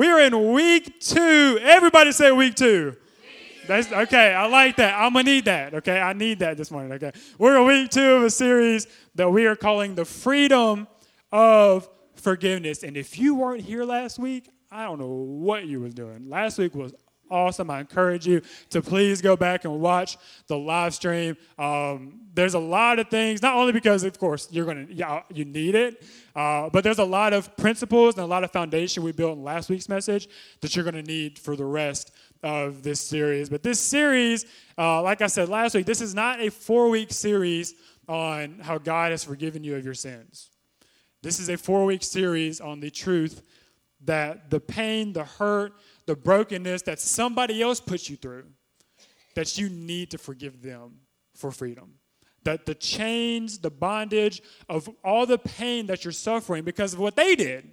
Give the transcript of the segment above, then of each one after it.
We are in week two. Everybody say week two. That's okay. I like that. I'm gonna need that. Okay, I need that this morning. Okay, we're in week two of a series that we are calling the freedom of forgiveness. And if you weren't here last week, I don't know what you was doing. Last week was awesome. I encourage you to please go back and watch the live stream. Um, there's a lot of things, not only because, of course, you're gonna yeah, you need it, uh, but there's a lot of principles and a lot of foundation we built in last week's message that you're gonna need for the rest of this series. But this series, uh, like I said last week, this is not a four-week series on how God has forgiven you of your sins. This is a four-week series on the truth that the pain, the hurt, the brokenness that somebody else puts you through, that you need to forgive them for freedom. That the chains, the bondage of all the pain that you're suffering because of what they did,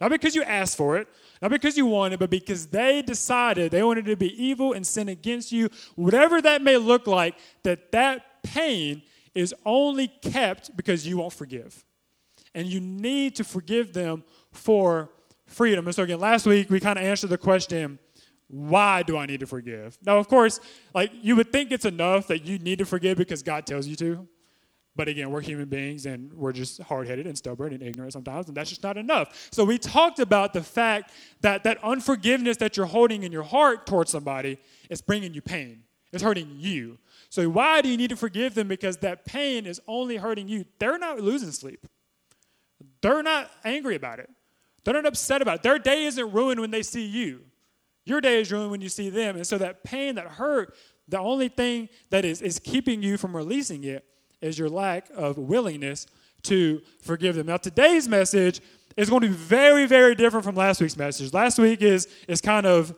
not because you asked for it, not because you wanted, but because they decided they wanted to be evil and sin against you, whatever that may look like, that that pain is only kept because you won't forgive. And you need to forgive them for freedom. And so, again, last week we kind of answered the question why do I need to forgive? Now, of course, like you would think it's enough that you need to forgive because God tells you to. But again, we're human beings and we're just hard headed and stubborn and ignorant sometimes, and that's just not enough. So, we talked about the fact that that unforgiveness that you're holding in your heart towards somebody is bringing you pain, it's hurting you. So, why do you need to forgive them? Because that pain is only hurting you. They're not losing sleep, they're not angry about it. They're not upset about it. Their day isn't ruined when they see you. Your day is ruined when you see them. And so that pain, that hurt, the only thing that is, is keeping you from releasing it is your lack of willingness to forgive them. Now, today's message is going to be very, very different from last week's message. Last week is, is kind of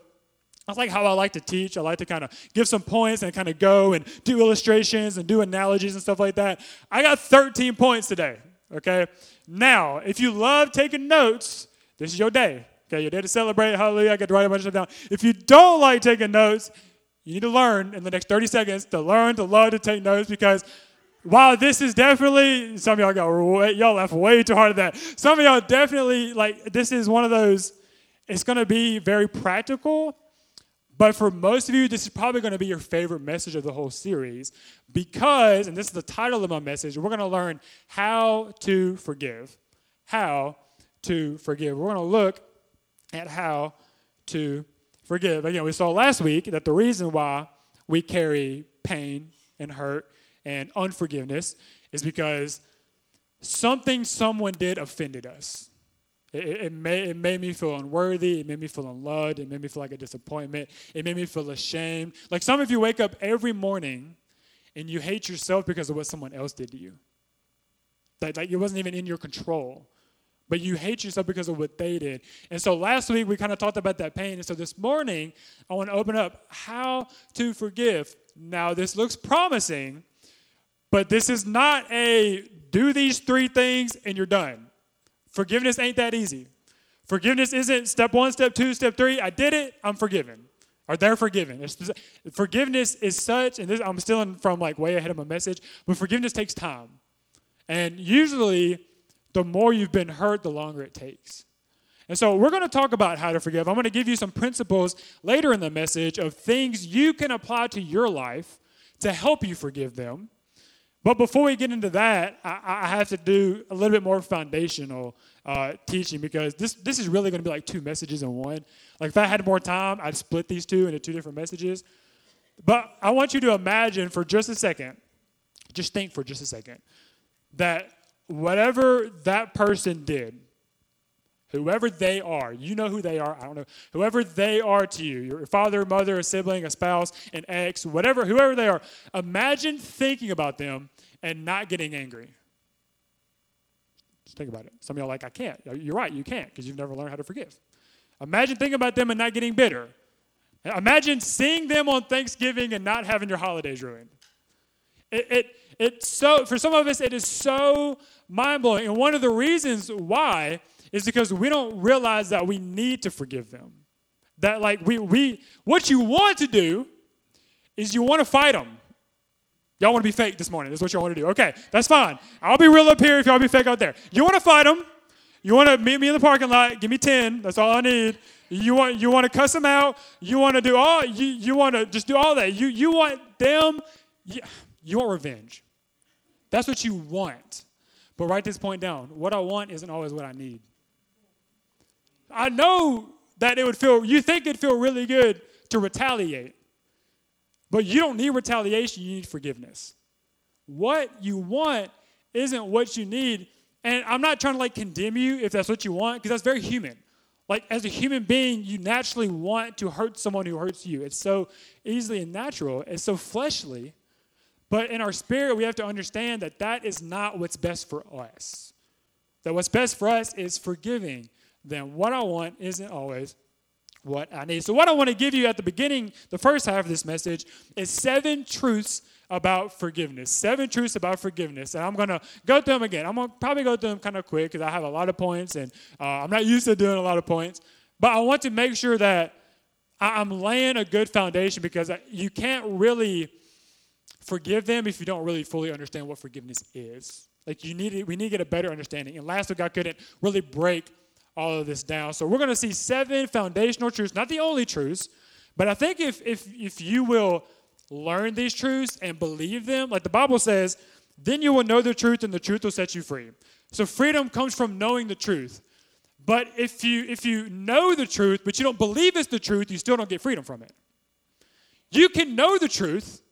that's like how I like to teach. I like to kind of give some points and kind of go and do illustrations and do analogies and stuff like that. I got 13 points today, okay? Now, if you love taking notes, this is your day. Okay, you're there to celebrate. Hallelujah. I get to write a bunch of stuff down. If you don't like taking notes, you need to learn in the next 30 seconds to learn to love to take notes because while this is definitely, some of y'all go, y'all laugh way too hard at that. Some of y'all definitely, like, this is one of those, it's going to be very practical. But for most of you, this is probably going to be your favorite message of the whole series because, and this is the title of my message, we're going to learn how to forgive. How to forgive. We're going to look at how to forgive. Again, we saw last week that the reason why we carry pain and hurt and unforgiveness is because something someone did offended us. It, it, made, it made me feel unworthy. It made me feel unloved. It made me feel like a disappointment. It made me feel ashamed. Like some of you wake up every morning and you hate yourself because of what someone else did to you. That like it wasn't even in your control but you hate yourself because of what they did. And so last week we kind of talked about that pain. And so this morning I want to open up how to forgive. Now, this looks promising, but this is not a do these three things and you're done. Forgiveness ain't that easy. Forgiveness isn't step one, step two, step three. I did it, I'm forgiven. Or they're forgiven. Forgiveness is such, and this, I'm stealing from like way ahead of my message, but forgiveness takes time. And usually, the more you've been hurt, the longer it takes. And so we're going to talk about how to forgive. I'm going to give you some principles later in the message of things you can apply to your life to help you forgive them. But before we get into that, I, I have to do a little bit more foundational uh, teaching because this, this is really going to be like two messages in one. Like if I had more time, I'd split these two into two different messages. But I want you to imagine for just a second, just think for just a second, that whatever that person did, whoever they are, you know who they are, I don't know, whoever they are to you, your father, mother, a sibling, a spouse, an ex, whatever, whoever they are, imagine thinking about them and not getting angry. Just think about it. Some of y'all like, I can't. You're right, you can't because you've never learned how to forgive. Imagine thinking about them and not getting bitter. Imagine seeing them on Thanksgiving and not having your holidays ruined. It, it, it's so, for some of us, it is so mind blowing. And one of the reasons why is because we don't realize that we need to forgive them. That, like, we, we what you want to do is you want to fight them. Y'all want to be fake this morning. That's what y'all want to do. Okay, that's fine. I'll be real up here if y'all be fake out there. You want to fight them. You want to meet me in the parking lot. Give me 10. That's all I need. You want you want to cuss them out. You want to do all you you want to just do all that. You you want them. You, you want revenge. That's what you want. But write this point down. What I want isn't always what I need. I know that it would feel. You think it'd feel really good to retaliate, but you don't need retaliation. You need forgiveness. What you want isn't what you need. And I'm not trying to like condemn you if that's what you want, because that's very human. Like, as a human being, you naturally want to hurt someone who hurts you. It's so easily and natural, it's so fleshly. But in our spirit, we have to understand that that is not what's best for us. That what's best for us is forgiving them. What I want isn't always what I need. So, what I want to give you at the beginning, the first half of this message, is seven truths about forgiveness. Seven truths about forgiveness. And I'm going to go through them again. I'm going to probably go through them kind of quick because I have a lot of points and uh, I'm not used to doing a lot of points. But I want to make sure that I'm laying a good foundation because you can't really forgive them if you don't really fully understand what forgiveness is. Like you need, we need to get a better understanding. And last week I couldn't really break all of this down. So we're going to see seven foundational truths, not the only truths, but I think if if if you will learn these truths and believe them, like the Bible says, then you will know the truth and the truth will set you free. So freedom comes from knowing the truth. But if you if you know the truth but you don't believe it's the truth, you still don't get freedom from it. You can know the truth,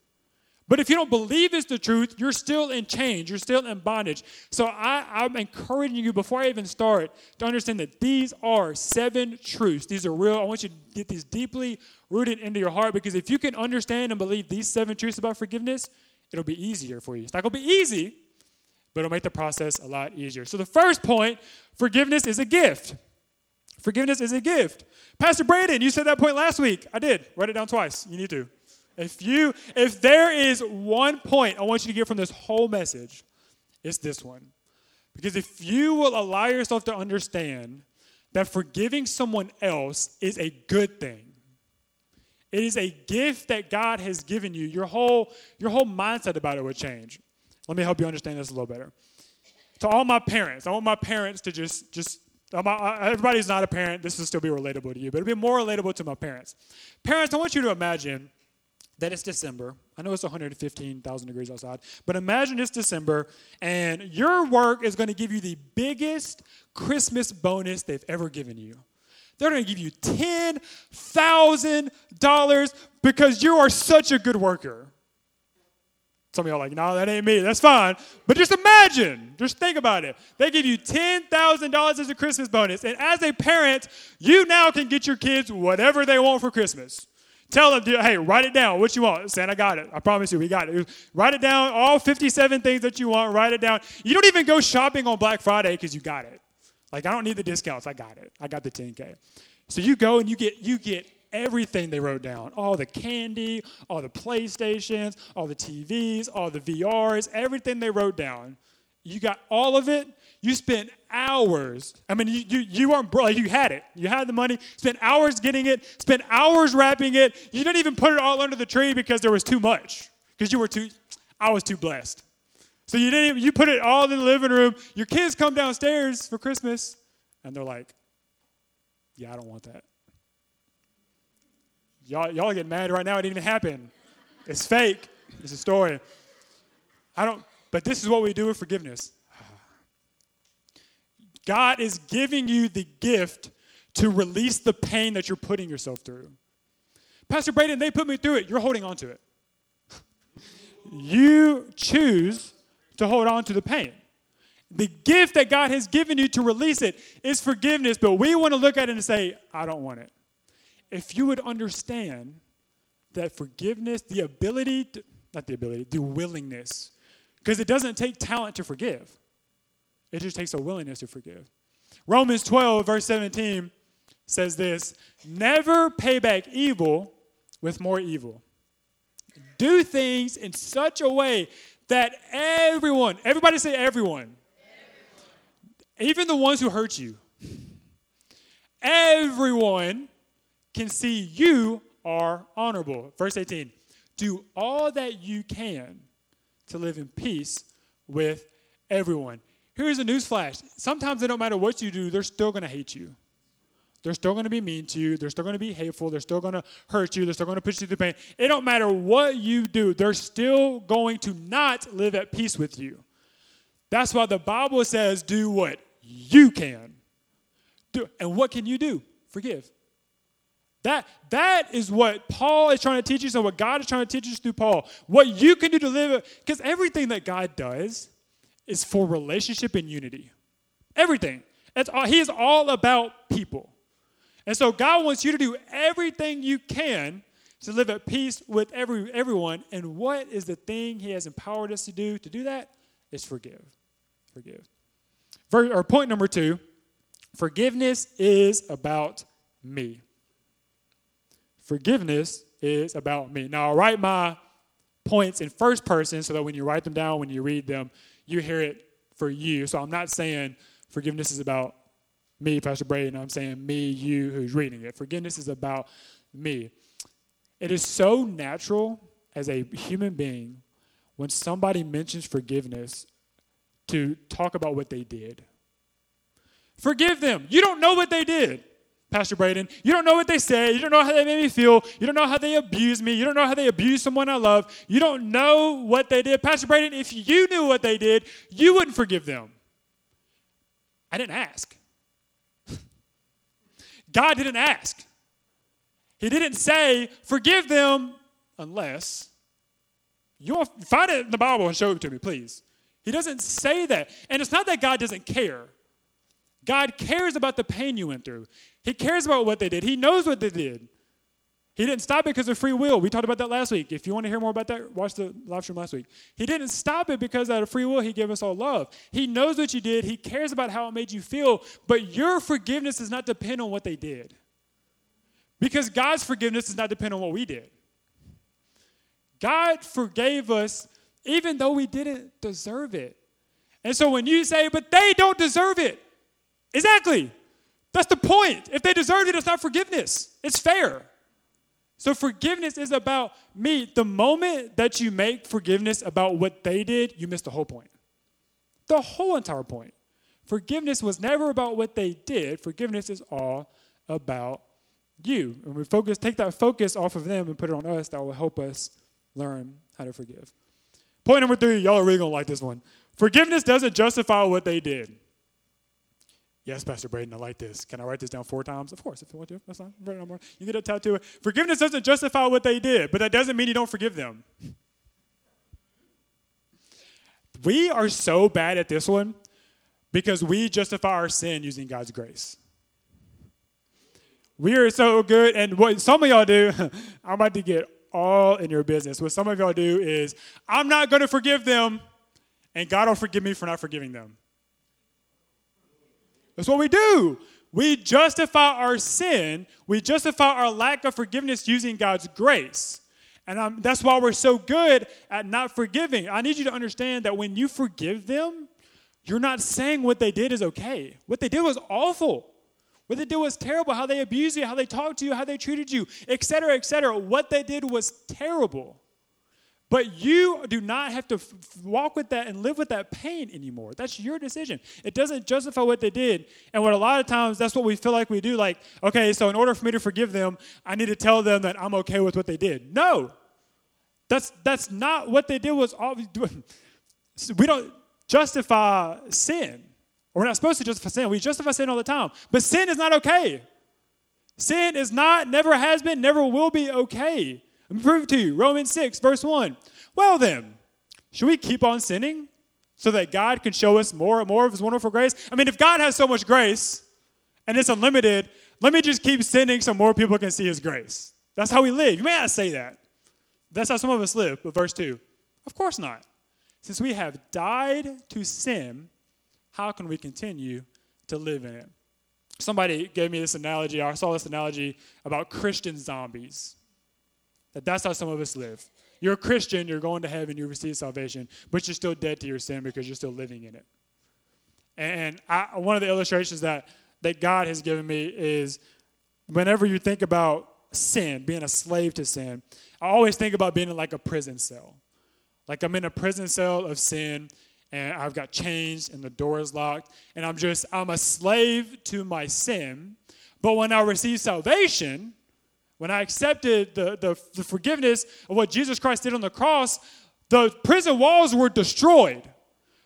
but if you don't believe it's the truth, you're still in chains. You're still in bondage. So I, am encouraging you before I even start to understand that these are seven truths. These are real. I want you to get these deeply rooted into your heart because if you can understand and believe these seven truths about forgiveness, it'll be easier for you. It's not going to be easy, but it'll make the process a lot easier. So, the first point forgiveness is a gift. Forgiveness is a gift. Pastor Braden, you said that point last week. I did. Write it down twice. You need to. If you if there is one point I want you to get from this whole message, it's this one. Because if you will allow yourself to understand that forgiving someone else is a good thing, it is a gift that God has given you. Your whole, your whole mindset about it would change. Let me help you understand this a little better. To all my parents, I want my parents to just, just everybody's not a parent. This will still be relatable to you, but it'll be more relatable to my parents. Parents, I want you to imagine that it's December. I know it's 115,000 degrees outside, but imagine it's December and your work is going to give you the biggest Christmas bonus they've ever given you. They're going to give you $10,000 because you are such a good worker. Some of y'all are like, no, that ain't me. That's fine. But just imagine, just think about it. They give you $10,000 as a Christmas bonus. And as a parent, you now can get your kids whatever they want for Christmas. Tell them, hey, write it down. What you want? Santa got it. I promise you, we got it. Write it down. All 57 things that you want, write it down. You don't even go shopping on Black Friday because you got it. Like I don't need the discounts. I got it. I got the 10K. So you go and you get you get everything they wrote down. All the candy, all the PlayStations, all the TVs, all the VRs, everything they wrote down. You got all of it. You spent hours. I mean, you, you, you weren't. Like you had it. You had the money. Spent hours getting it. Spent hours wrapping it. You didn't even put it all under the tree because there was too much. Because you were too, I was too blessed. So you didn't even, you put it all in the living room. Your kids come downstairs for Christmas and they're like, yeah, I don't want that. Y'all, y'all get mad right now. It didn't even happen. It's fake. It's a story. I don't, but this is what we do with forgiveness. God is giving you the gift to release the pain that you're putting yourself through. Pastor Braden, they put me through it. You're holding on to it. you choose to hold on to the pain. The gift that God has given you to release it is forgiveness, but we want to look at it and say, I don't want it. If you would understand that forgiveness, the ability, to, not the ability, the willingness, because it doesn't take talent to forgive, it just takes a willingness to forgive. Romans 12, verse 17 says this Never pay back evil with more evil. Do things in such a way that everyone, everybody say everyone, everyone. even the ones who hurt you, everyone can see you are honorable. Verse 18 Do all that you can to live in peace with everyone. Here's a news flash. Sometimes it don't matter what you do, they're still going to hate you. They're still going to be mean to you. They're still going to be hateful. They're still going to hurt you. They're still going to push you through pain. It don't matter what you do. They're still going to not live at peace with you. That's why the Bible says, do what you can. Do, and what can you do? Forgive. That, that is what Paul is trying to teach us and what God is trying to teach us through Paul. What you can do to live, because everything that God does is for relationship and unity. Everything. All, he is all about people. And so God wants you to do everything you can to live at peace with every, everyone. And what is the thing he has empowered us to do to do that? Is forgive. Forgive. or point number two forgiveness is about me. Forgiveness is about me. Now, I'll write my points in first person so that when you write them down, when you read them, you hear it for you. So I'm not saying forgiveness is about me, Pastor Braden. I'm saying me, you who's reading it. Forgiveness is about me. It is so natural as a human being when somebody mentions forgiveness to talk about what they did. Forgive them. You don't know what they did. Pastor Braden. You don't know what they say. You don't know how they made me feel. You don't know how they abused me. You don't know how they abused someone I love. You don't know what they did. Pastor Braden, if you knew what they did, you wouldn't forgive them. I didn't ask. God didn't ask. He didn't say, forgive them unless. You find it in the Bible and show it to me, please. He doesn't say that. And it's not that God doesn't care. God cares about the pain you went through. He cares about what they did. He knows what they did. He didn't stop it because of free will. We talked about that last week. If you want to hear more about that, watch the live stream last week. He didn't stop it because out of free will, he gave us all love. He knows what you did. He cares about how it made you feel. But your forgiveness does not depend on what they did. Because God's forgiveness does not depend on what we did. God forgave us even though we didn't deserve it. And so when you say, but they don't deserve it, exactly. That's the point. If they deserved it, it's not forgiveness, it's fair. So forgiveness is about me. The moment that you make forgiveness about what they did, you miss the whole point. The whole entire point. Forgiveness was never about what they did. Forgiveness is all about you. And we focus, take that focus off of them and put it on us, that will help us learn how to forgive. Point number three, y'all are really gonna like this one. Forgiveness doesn't justify what they did. Yes, Pastor Braden, I like this. Can I write this down four times? Of course, if you want to. That's fine. Write it more. You get a tattoo. Forgiveness doesn't justify what they did, but that doesn't mean you don't forgive them. We are so bad at this one because we justify our sin using God's grace. We are so good, and what some of y'all do, I'm about to get all in your business. What some of y'all do is, I'm not going to forgive them, and God will forgive me for not forgiving them. That's what we do. We justify our sin, we justify our lack of forgiveness using God's grace. And um, that's why we're so good at not forgiving. I need you to understand that when you forgive them, you're not saying what they did is okay. What they did was awful. What they did was terrible. How they abused you, how they talked to you, how they treated you, etc., etc. What they did was terrible. But you do not have to f- walk with that and live with that pain anymore. That's your decision. It doesn't justify what they did. And what a lot of times, that's what we feel like we do. Like, okay, so in order for me to forgive them, I need to tell them that I'm okay with what they did. No, that's that's not what they did. Was all we don't justify sin. We're not supposed to justify sin. We justify sin all the time. But sin is not okay. Sin is not, never has been, never will be okay. Let me prove to you. Romans 6, verse 1. Well, then, should we keep on sinning so that God can show us more and more of His wonderful grace? I mean, if God has so much grace and it's unlimited, let me just keep sinning so more people can see His grace. That's how we live. You may not say that. That's how some of us live. But verse 2, of course not. Since we have died to sin, how can we continue to live in it? Somebody gave me this analogy, I saw this analogy about Christian zombies. That that's how some of us live. You're a Christian, you're going to heaven, you receive salvation, but you're still dead to your sin because you're still living in it. And I, one of the illustrations that, that God has given me is whenever you think about sin, being a slave to sin, I always think about being in like a prison cell. Like I'm in a prison cell of sin and I've got chains and the door is locked and I'm just, I'm a slave to my sin, But when I receive salvation, when I accepted the, the, the forgiveness of what Jesus Christ did on the cross, the prison walls were destroyed.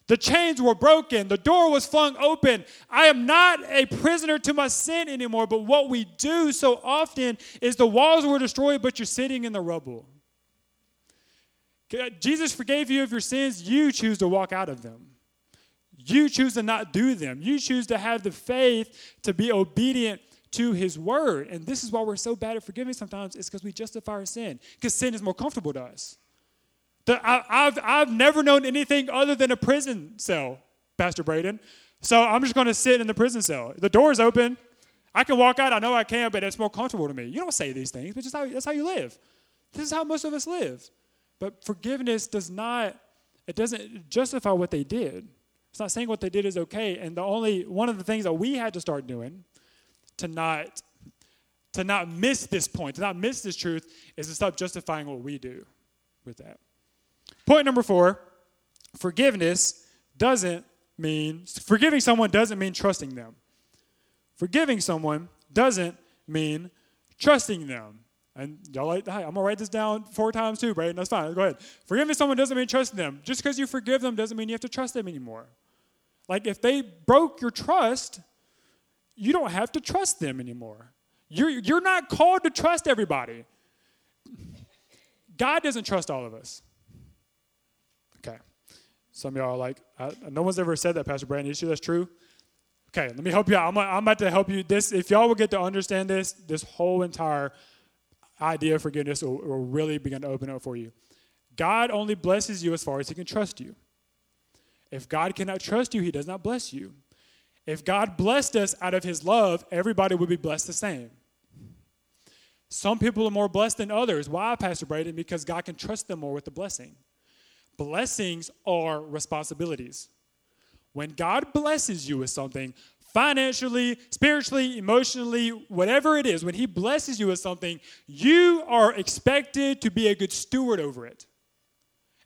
The chains were broken. The door was flung open. I am not a prisoner to my sin anymore. But what we do so often is the walls were destroyed, but you're sitting in the rubble. Jesus forgave you of your sins. You choose to walk out of them. You choose to not do them. You choose to have the faith to be obedient to his word. And this is why we're so bad at forgiving sometimes, is because we justify our sin, because sin is more comfortable to us. The, I, have I've never known anything other than a prison cell, Pastor Braden. So I'm just going to sit in the prison cell. The door's open. I can walk out. I know I can, but it's more comfortable to me. You don't say these things, but just how, that's how you live. This is how most of us live. But forgiveness does not, it doesn't justify what they did. It's not saying what they did is okay. And the only, one of the things that we had to start doing to not, to not miss this point, to not miss this truth, is to stop justifying what we do with that. Point number four forgiveness doesn't mean, forgiving someone doesn't mean trusting them. Forgiving someone doesn't mean trusting them. And y'all like, hey, I'm gonna write this down four times too, Braden. That's fine. Go ahead. Forgiving someone doesn't mean trusting them. Just because you forgive them doesn't mean you have to trust them anymore. Like if they broke your trust, you don't have to trust them anymore. You're, you're not called to trust everybody. God doesn't trust all of us. Okay. Some of y'all are like, no one's ever said that, Pastor Brandon. You sure that's true? Okay, let me help you out. I'm, I'm about to help you. This, if y'all will get to understand this, this whole entire idea of forgiveness will, will really begin to open up for you. God only blesses you as far as He can trust you. If God cannot trust you, He does not bless you. If God blessed us out of His love, everybody would be blessed the same. Some people are more blessed than others. Why, Pastor Braden? Because God can trust them more with the blessing. Blessings are responsibilities. When God blesses you with something, financially, spiritually, emotionally, whatever it is, when He blesses you with something, you are expected to be a good steward over it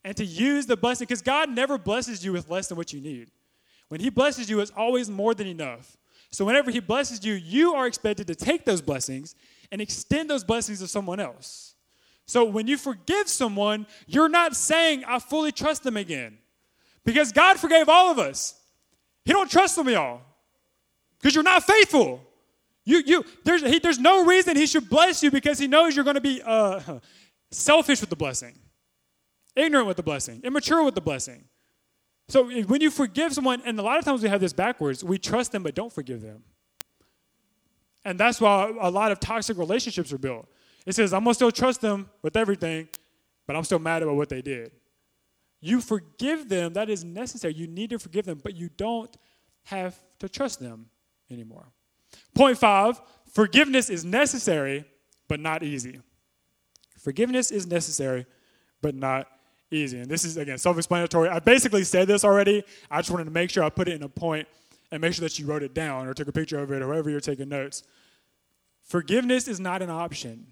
and to use the blessing because God never blesses you with less than what you need. When He blesses you, it's always more than enough. So whenever He blesses you, you are expected to take those blessings and extend those blessings to someone else. So when you forgive someone, you're not saying, I fully trust them again. Because God forgave all of us. He don't trust them, y'all. Because you're not faithful. You, you, there's, he, there's no reason he should bless you because he knows you're going to be uh, selfish with the blessing, ignorant with the blessing, immature with the blessing. So when you forgive someone, and a lot of times we have this backwards, we trust them but don't forgive them. And that's why a lot of toxic relationships are built. It says, I'm going to still trust them with everything, but I'm still mad about what they did. You forgive them, that is necessary. You need to forgive them, but you don't have to trust them anymore. Point five forgiveness is necessary, but not easy. Forgiveness is necessary, but not easy. And this is, again, self explanatory. I basically said this already. I just wanted to make sure I put it in a point and make sure that you wrote it down or took a picture of it or wherever you're taking notes. Forgiveness is not an option.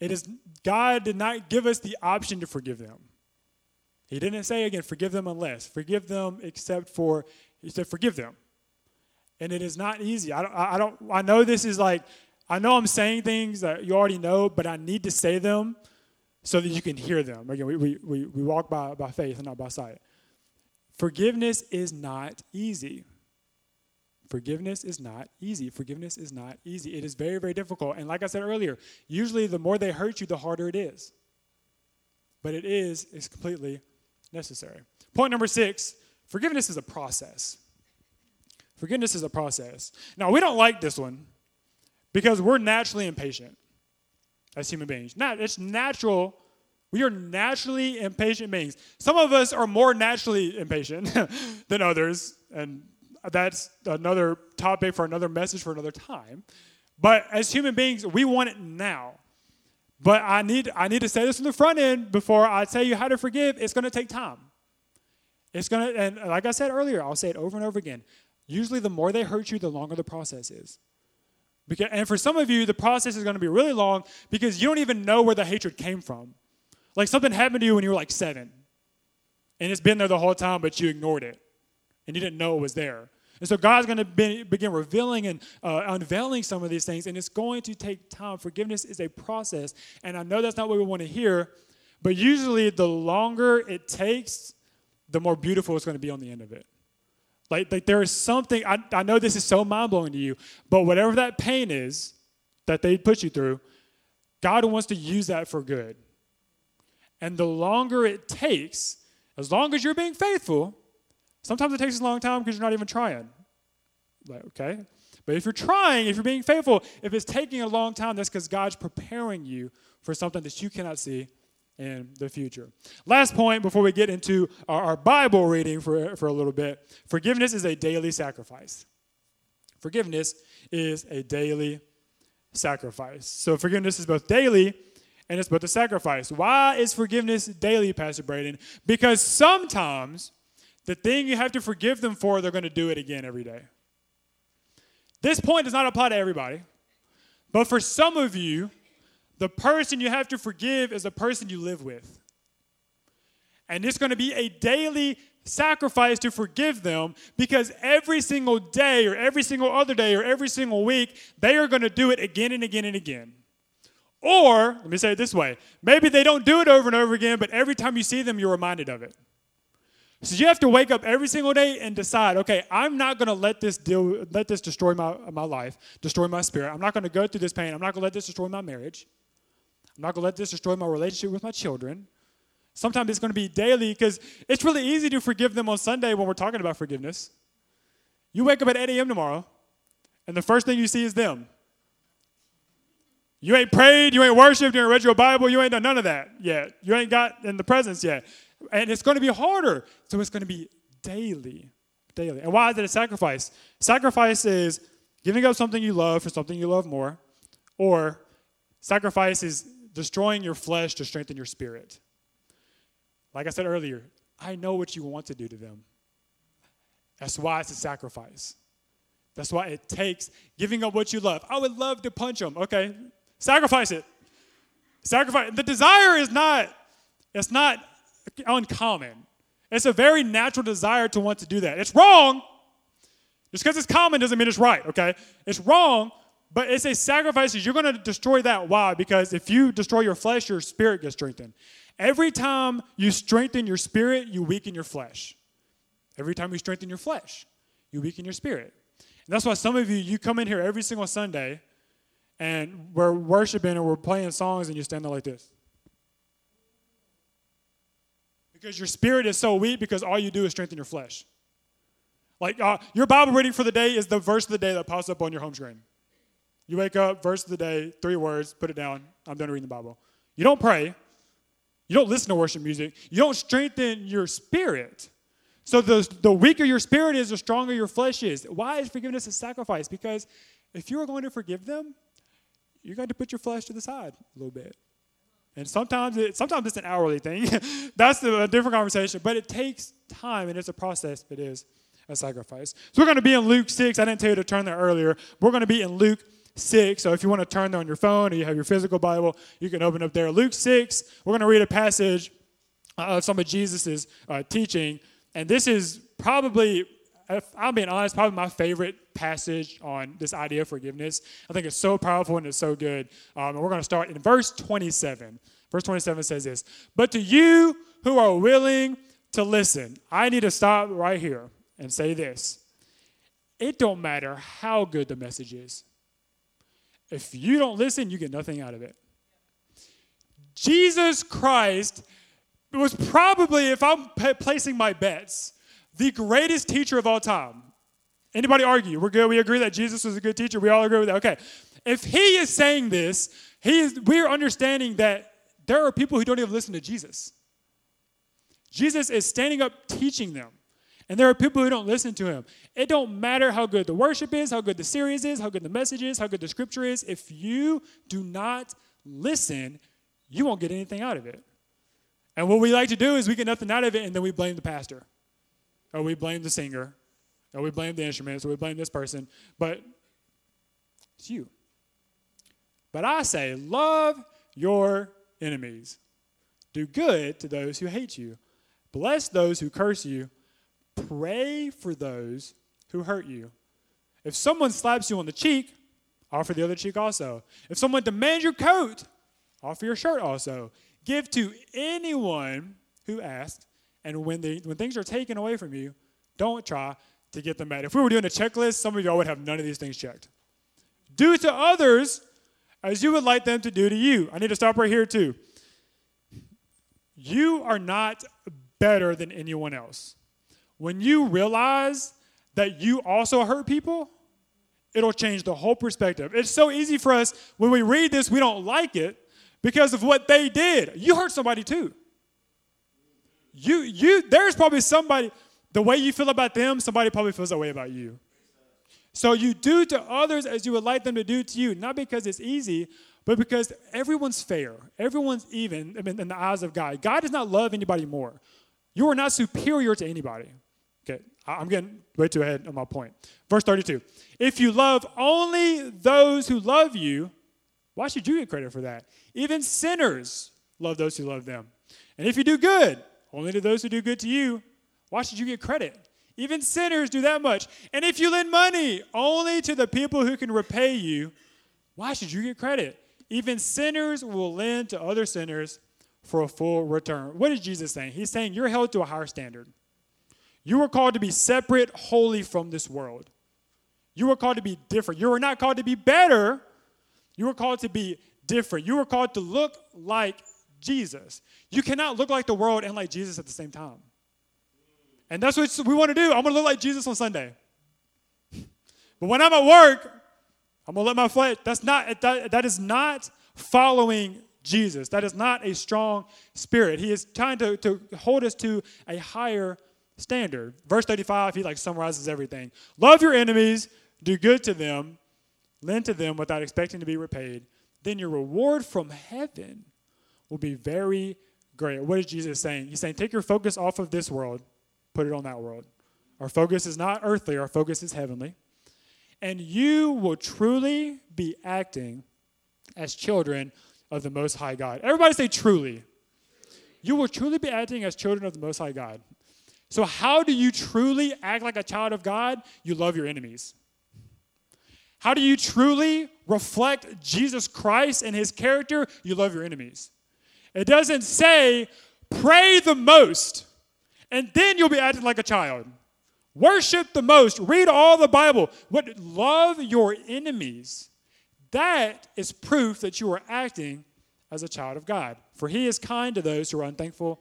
It is God did not give us the option to forgive them. He didn't say again, forgive them unless. Forgive them except for he said forgive them. And it is not easy. I don't I don't I know this is like I know I'm saying things that you already know, but I need to say them so that you can hear them. Again, we, we, we, walk by, by faith and not by sight. Forgiveness is not easy. Forgiveness is not easy. Forgiveness is not easy. It is very, very difficult. And like I said earlier, usually the more they hurt you, the harder it is. But it is, it's completely necessary. Point number six forgiveness is a process. Forgiveness is a process. Now, we don't like this one because we're naturally impatient as human beings. Not, it's natural. We are naturally impatient beings. Some of us are more naturally impatient than others, and that's another topic for another message for another time. But as human beings, we want it now. But I need, I need to say this from the front end before I tell you how to forgive. It's going to take time. It's going to, and like I said earlier, I'll say it over and over again. Usually, the more they hurt you, the longer the process is. Because, and for some of you, the process is going to be really long because you don't even know where the hatred came from. Like something happened to you when you were like seven, and it's been there the whole time, but you ignored it, and you didn't know it was there. And so God's going to be, begin revealing and uh, unveiling some of these things, and it's going to take time. Forgiveness is a process, and I know that's not what we want to hear, but usually the longer it takes, the more beautiful it's going to be on the end of it. Like, like there is something, I, I know this is so mind blowing to you, but whatever that pain is that they put you through, God wants to use that for good. And the longer it takes, as long as you're being faithful, sometimes it takes a long time because you're not even trying. Like, okay? But if you're trying, if you're being faithful, if it's taking a long time, that's because God's preparing you for something that you cannot see in the future. Last point before we get into our, our Bible reading for, for a little bit forgiveness is a daily sacrifice. Forgiveness is a daily sacrifice. So forgiveness is both daily and it's both a sacrifice. Why is forgiveness daily, Pastor Braden? Because sometimes the thing you have to forgive them for, they're going to do it again every day. This point does not apply to everybody, but for some of you, the person you have to forgive is the person you live with. And it's going to be a daily sacrifice to forgive them because every single day, or every single other day, or every single week, they are going to do it again and again and again. Or, let me say it this way maybe they don't do it over and over again, but every time you see them, you're reminded of it. So you have to wake up every single day and decide, okay, I'm not going to let this deal, let this destroy my, my life, destroy my spirit. I'm not going to go through this pain. I'm not going to let this destroy my marriage. I'm not going to let this destroy my relationship with my children. Sometimes it's going to be daily because it's really easy to forgive them on Sunday when we're talking about forgiveness. You wake up at 8 a.m. tomorrow, and the first thing you see is them. You ain't prayed, you ain't worshiped, you ain't read your Bible, you ain't done none of that yet. You ain't got in the presence yet. And it's going to be harder. So it's going to be daily. Daily. And why is it a sacrifice? Sacrifice is giving up something you love for something you love more, or sacrifice is destroying your flesh to strengthen your spirit. Like I said earlier, I know what you want to do to them. That's why it's a sacrifice. That's why it takes giving up what you love. I would love to punch them. Okay, sacrifice it. Sacrifice. The desire is not, it's not uncommon. It's a very natural desire to want to do that. It's wrong. Just because it's common doesn't mean it's right, okay? It's wrong, but it's a sacrifice. You're going to destroy that. Why? Because if you destroy your flesh, your spirit gets strengthened. Every time you strengthen your spirit, you weaken your flesh. Every time you strengthen your flesh, you weaken your spirit. And that's why some of you, you come in here every single Sunday and we're worshiping and we're playing songs and you stand there like this. Because your spirit is so weak because all you do is strengthen your flesh. Like uh, your Bible reading for the day is the verse of the day that pops up on your home screen. You wake up, verse of the day, three words, put it down. I'm done reading the Bible. You don't pray. You don't listen to worship music. You don't strengthen your spirit. So the, the weaker your spirit is, the stronger your flesh is. Why is forgiveness a sacrifice? Because if you are going to forgive them, you're going to put your flesh to the side a little bit. And sometimes, it, sometimes it's an hourly thing. That's a different conversation. But it takes time, and it's a process. It is a sacrifice. So we're going to be in Luke 6. I didn't tell you to turn there earlier. We're going to be in Luke 6. So if you want to turn there on your phone or you have your physical Bible, you can open up there. Luke 6, we're going to read a passage of some of Jesus' uh, teaching. And this is probably, if I'm being honest, probably my favorite passage on this idea of forgiveness. I think it's so powerful and it's so good. Um, and we're going to start in verse 27. Verse 27 says this But to you who are willing to listen, I need to stop right here and say this. It don't matter how good the message is. If you don't listen, you get nothing out of it. Jesus Christ was probably, if I'm placing my bets, the greatest teacher of all time. Anybody argue? We're good. We agree that Jesus was a good teacher. We all agree with that. Okay. If he is saying this, he is, we're understanding that there are people who don't even listen to Jesus. Jesus is standing up teaching them. And there are people who don't listen to him. It don't matter how good the worship is, how good the series is, how good the message is, how good the scripture is. If you do not listen, you won't get anything out of it. And what we like to do is we get nothing out of it and then we blame the pastor. Or we blame the singer. Or we blame the instruments. Or we blame this person. But it's you. But I say, love your enemies. Do good to those who hate you. Bless those who curse you Pray for those who hurt you. If someone slaps you on the cheek, offer the other cheek also. If someone demands your coat, offer your shirt also. Give to anyone who asks, and when, they, when things are taken away from you, don't try to get them back. If we were doing a checklist, some of y'all would have none of these things checked. Do to others as you would like them to do to you. I need to stop right here, too. You are not better than anyone else. When you realize that you also hurt people, it'll change the whole perspective. It's so easy for us when we read this, we don't like it because of what they did. You hurt somebody too. You, you, there's probably somebody, the way you feel about them, somebody probably feels that way about you. So you do to others as you would like them to do to you, not because it's easy, but because everyone's fair. Everyone's even in the eyes of God. God does not love anybody more. You are not superior to anybody. I'm getting way too ahead of my point. Verse 32. If you love only those who love you, why should you get credit for that? Even sinners love those who love them. And if you do good, only to those who do good to you, why should you get credit? Even sinners do that much. And if you lend money only to the people who can repay you, why should you get credit? Even sinners will lend to other sinners for a full return. What is Jesus saying? He's saying you're held to a higher standard. You were called to be separate, holy from this world. You were called to be different. You were not called to be better. You were called to be different. You were called to look like Jesus. You cannot look like the world and like Jesus at the same time. And that's what we want to do. I'm going to look like Jesus on Sunday. But when I'm at work, I'm going to let my flesh. That's not, that, that is not following Jesus. That is not a strong spirit. He is trying to, to hold us to a higher standard. Verse 35, he like summarizes everything. Love your enemies, do good to them, lend to them without expecting to be repaid. Then your reward from heaven will be very great. What is Jesus saying? He's saying, take your focus off of this world put it on that world. Our focus is not earthly, our focus is heavenly. And you will truly be acting as children of the Most High God. Everybody say truly. You will truly be acting as children of the Most High God. So, how do you truly act like a child of God? You love your enemies. How do you truly reflect Jesus Christ and his character? You love your enemies. It doesn't say, pray the most and then you'll be acting like a child. Worship the most. Read all the Bible. What love your enemies. That is proof that you are acting as a child of God. For he is kind to those who are unthankful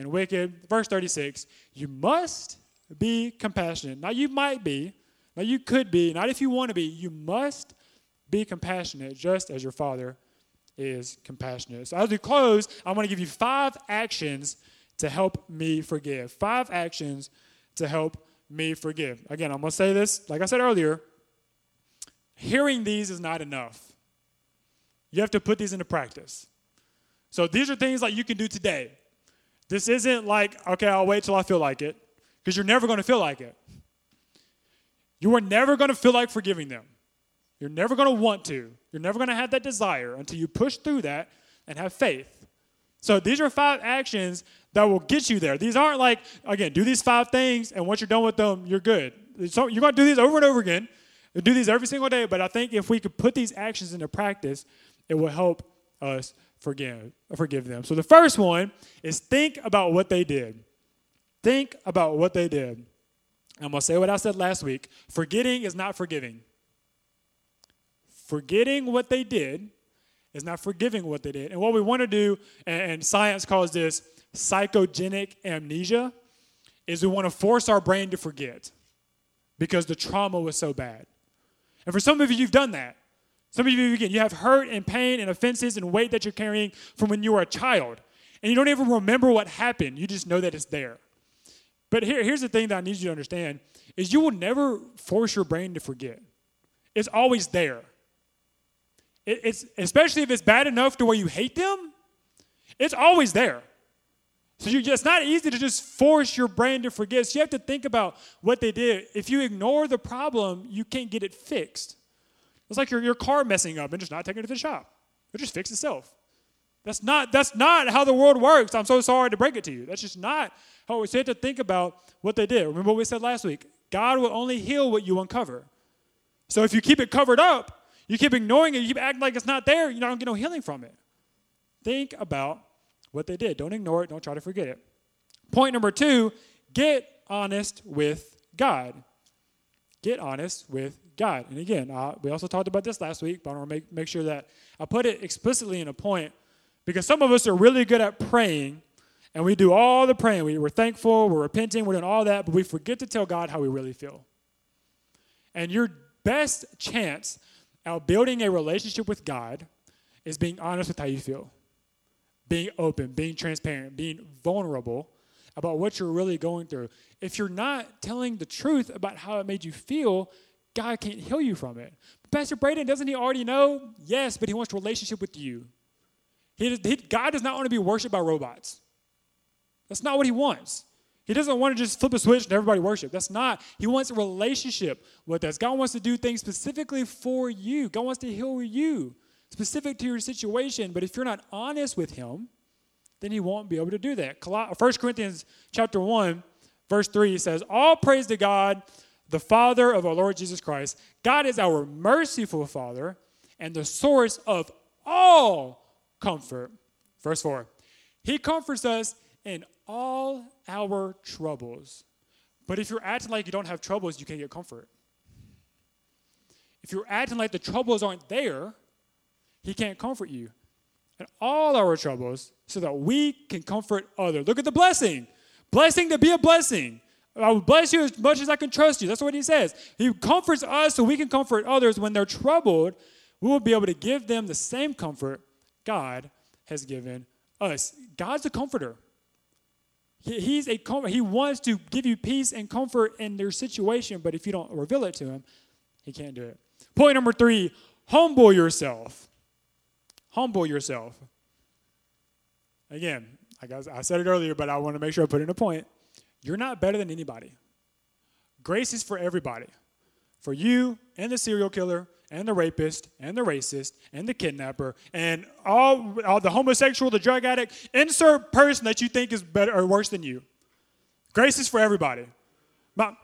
and wicked. Verse 36 You must be compassionate. Now, you might be, now, you could be, not if you want to be, you must be compassionate just as your Father is compassionate. So, as we close, I want to give you five actions to help me forgive. Five actions to help me forgive. Again, I'm going to say this, like I said earlier, hearing these is not enough. You have to put these into practice. So these are things like you can do today. This isn't like, okay, I'll wait till I feel like it, because you're never going to feel like it. You are never going to feel like forgiving them. You're never going to want to. You're never going to have that desire until you push through that and have faith. So these are five actions that will get you there. These aren't like, again, do these five things, and once you're done with them, you're good. So you're going to do these over and over again. You do these every single day, but I think if we could put these actions into practice, it will help us forgive, forgive them. So the first one is think about what they did. Think about what they did. I'm going to say what I said last week. Forgetting is not forgiving. Forgetting what they did is not forgiving what they did. And what we want to do, and science calls this psychogenic amnesia is we want to force our brain to forget because the trauma was so bad. And for some of you, you've done that. Some of you, again, you have hurt and pain and offenses and weight that you're carrying from when you were a child. And you don't even remember what happened. You just know that it's there. But here, here's the thing that I need you to understand is you will never force your brain to forget. It's always there. It, it's especially if it's bad enough to where you hate them, it's always there. So you, it's not easy to just force your brain to forget. So you have to think about what they did. If you ignore the problem, you can't get it fixed. It's like your, your car messing up and just not taking it to the shop. It'll just fix itself. That's not, that's not how the world works. I'm so sorry to break it to you. That's just not how we have to think about what they did. Remember what we said last week? God will only heal what you uncover. So if you keep it covered up, you keep ignoring it, you keep acting like it's not there, you don't get no healing from it. Think about what they did. Don't ignore it, don't try to forget it. Point number two get honest with God. Get honest with God. And again, uh, we also talked about this last week, but I want to make, make sure that I put it explicitly in a point because some of us are really good at praying and we do all the praying. We, we're thankful, we're repenting, we're doing all that, but we forget to tell God how we really feel. And your best chance at building a relationship with God is being honest with how you feel, being open, being transparent, being vulnerable about what you're really going through. If you're not telling the truth about how it made you feel, God can't heal you from it. Pastor Braden, doesn't he already know? Yes, but he wants a relationship with you. He, he, God does not want to be worshiped by robots. That's not what he wants. He doesn't want to just flip a switch and everybody worship. That's not. He wants a relationship with us. God wants to do things specifically for you. God wants to heal you, specific to your situation. But if you're not honest with him, then he won't be able to do that. 1 Corinthians chapter 1, verse 3 says, All praise to God, the Father of our Lord Jesus Christ. God is our merciful Father and the source of all comfort. Verse 4 He comforts us in all our troubles. But if you're acting like you don't have troubles, you can't get comfort. If you're acting like the troubles aren't there, He can't comfort you. In all our troubles, so that we can comfort others. Look at the blessing. Blessing to be a blessing. I will bless you as much as I can trust you. That's what he says. He comforts us so we can comfort others when they're troubled. We will be able to give them the same comfort God has given us. God's a comforter. He's a he wants to give you peace and comfort in their situation, but if you don't reveal it to him, he can't do it. Point number three: humble yourself. Humble yourself. Again, I guess I said it earlier, but I want to make sure I put in a point. You're not better than anybody. Grace is for everybody. For you and the serial killer and the rapist and the racist and the kidnapper and all, all the homosexual, the drug addict, insert person that you think is better or worse than you. Grace is for everybody. My,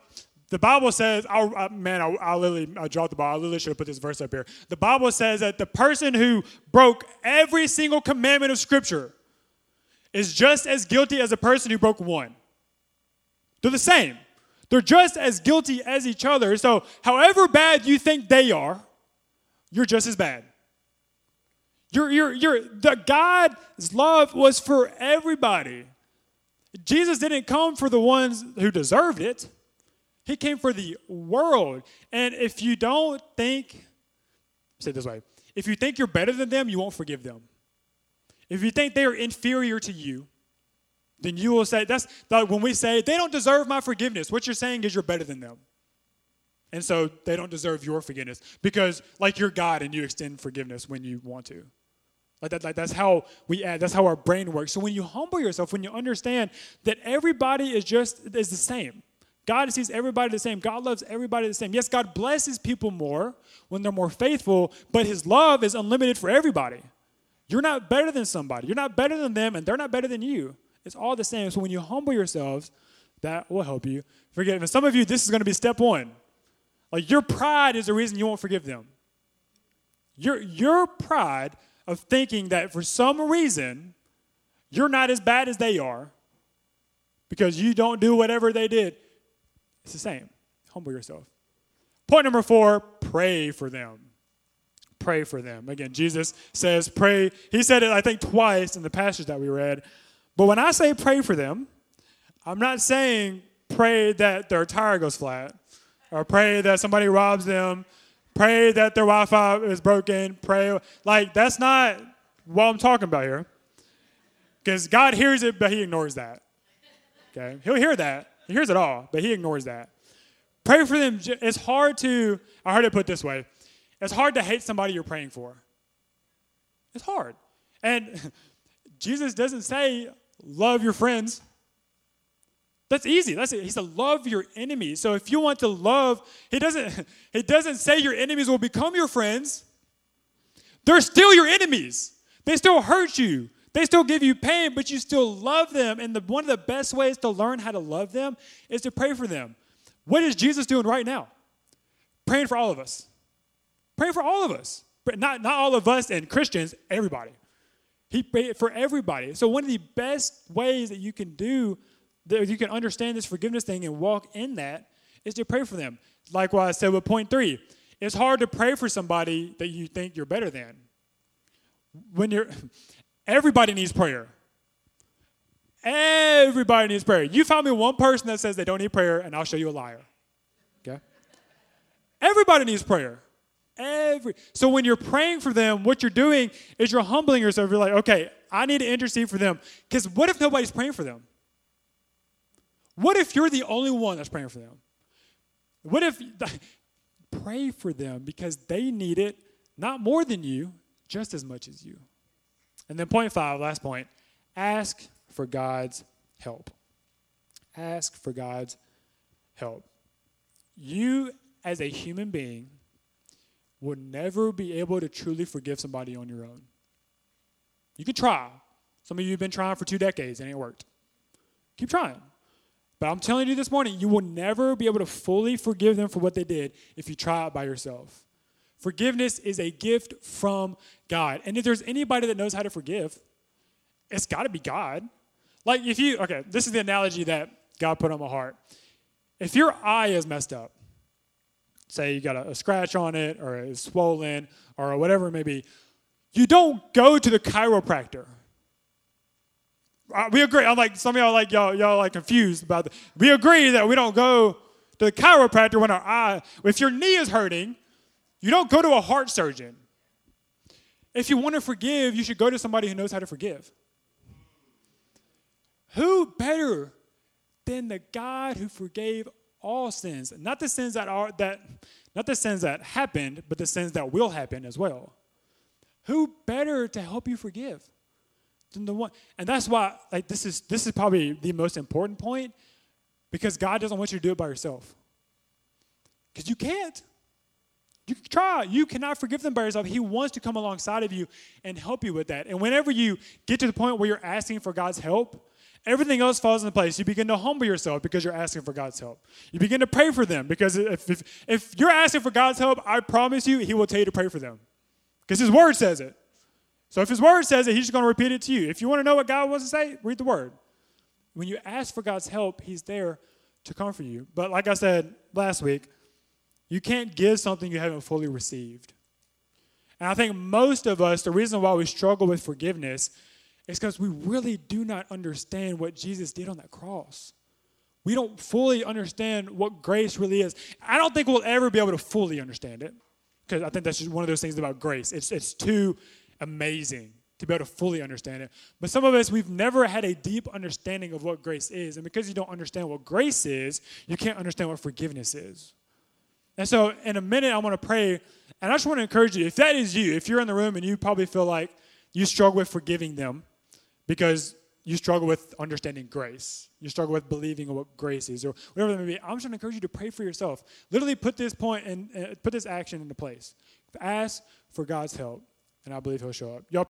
the Bible says, I, man, I, I literally I dropped the ball. I literally should have put this verse up here. The Bible says that the person who broke every single commandment of Scripture is just as guilty as a person who broke one. They're the same. They're just as guilty as each other. So, however bad you think they are, you're just as bad. You're, you're, you're, the God's love was for everybody. Jesus didn't come for the ones who deserved it. He came for the world. And if you don't think, say it this way, if you think you're better than them, you won't forgive them. If you think they are inferior to you, then you will say, that's like when we say they don't deserve my forgiveness, what you're saying is you're better than them. And so they don't deserve your forgiveness because, like, you're God and you extend forgiveness when you want to. Like, that, like that's how we add, that's how our brain works. So when you humble yourself, when you understand that everybody is just is the same, God sees everybody the same. God loves everybody the same. Yes, God blesses people more when they're more faithful, but His love is unlimited for everybody. You're not better than somebody. You're not better than them, and they're not better than you. It's all the same. So when you humble yourselves, that will help you forgive. And some of you, this is going to be step one. Like your pride is the reason you won't forgive them. Your, your pride of thinking that for some reason you're not as bad as they are because you don't do whatever they did. It's the same. Humble yourself. Point number four pray for them. Pray for them. Again, Jesus says, pray. He said it, I think, twice in the passage that we read. But when I say pray for them, I'm not saying pray that their tire goes flat or pray that somebody robs them, pray that their Wi Fi is broken, pray. Like, that's not what I'm talking about here. Because God hears it, but He ignores that. Okay? He'll hear that. He hears it all, but He ignores that. Pray for them. It's hard to, I heard it put this way it's hard to hate somebody you're praying for. It's hard. And Jesus doesn't say, love your friends. That's easy. That's it. He said, love your enemies. So if you want to love, he doesn't, he doesn't say your enemies will become your friends. They're still your enemies. They still hurt you. They still give you pain, but you still love them. And the, one of the best ways to learn how to love them is to pray for them. What is Jesus doing right now? Praying for all of us. Praying for all of us. Not, not all of us and Christians, everybody. He prayed for everybody. So one of the best ways that you can do that you can understand this forgiveness thing and walk in that is to pray for them. Like what I said with point three. It's hard to pray for somebody that you think you're better than. When you're everybody needs prayer. Everybody needs prayer. You found me one person that says they don't need prayer, and I'll show you a liar. Okay? Everybody needs prayer. Every so when you're praying for them, what you're doing is you're humbling yourself. You're like, okay, I need to intercede for them. Because what if nobody's praying for them? What if you're the only one that's praying for them? What if pray for them because they need it not more than you, just as much as you. And then point five, last point, ask for God's help. Ask for God's help. You, as a human being, will never be able to truly forgive somebody on your own. You can try. Some of you have been trying for two decades and it worked. Keep trying. But I'm telling you this morning, you will never be able to fully forgive them for what they did if you try it by yourself. Forgiveness is a gift from God. And if there's anybody that knows how to forgive, it's got to be God. Like if you, okay, this is the analogy that God put on my heart. If your eye is messed up, say you got a, a scratch on it or it's swollen or whatever it may be, you don't go to the chiropractor. Uh, we agree. I'm like some of y'all like y'all y'all like confused about that. We agree that we don't go to the chiropractor when our eye. If your knee is hurting, you don't go to a heart surgeon. If you want to forgive, you should go to somebody who knows how to forgive. Who better than the God who forgave all sins? Not the sins that are that not the sins that happened, but the sins that will happen as well. Who better to help you forgive than the one? And that's why like this is this is probably the most important point because God doesn't want you to do it by yourself. Because you can't. You can try. You cannot forgive them by yourself. He wants to come alongside of you and help you with that. And whenever you get to the point where you're asking for God's help, everything else falls into place. You begin to humble yourself because you're asking for God's help. You begin to pray for them because if, if, if you're asking for God's help, I promise you, He will tell you to pray for them because His Word says it. So if His Word says it, He's just going to repeat it to you. If you want to know what God wants to say, read the Word. When you ask for God's help, He's there to comfort you. But like I said last week, you can't give something you haven't fully received. And I think most of us, the reason why we struggle with forgiveness is because we really do not understand what Jesus did on that cross. We don't fully understand what grace really is. I don't think we'll ever be able to fully understand it because I think that's just one of those things about grace. It's, it's too amazing to be able to fully understand it. But some of us, we've never had a deep understanding of what grace is. And because you don't understand what grace is, you can't understand what forgiveness is. And so, in a minute, I want to pray. And I just want to encourage you if that is you, if you're in the room and you probably feel like you struggle with forgiving them because you struggle with understanding grace, you struggle with believing what grace is, or whatever that may be, I'm just going to encourage you to pray for yourself. Literally put this point and uh, put this action into place. Ask for God's help, and I believe He'll show up. Y'all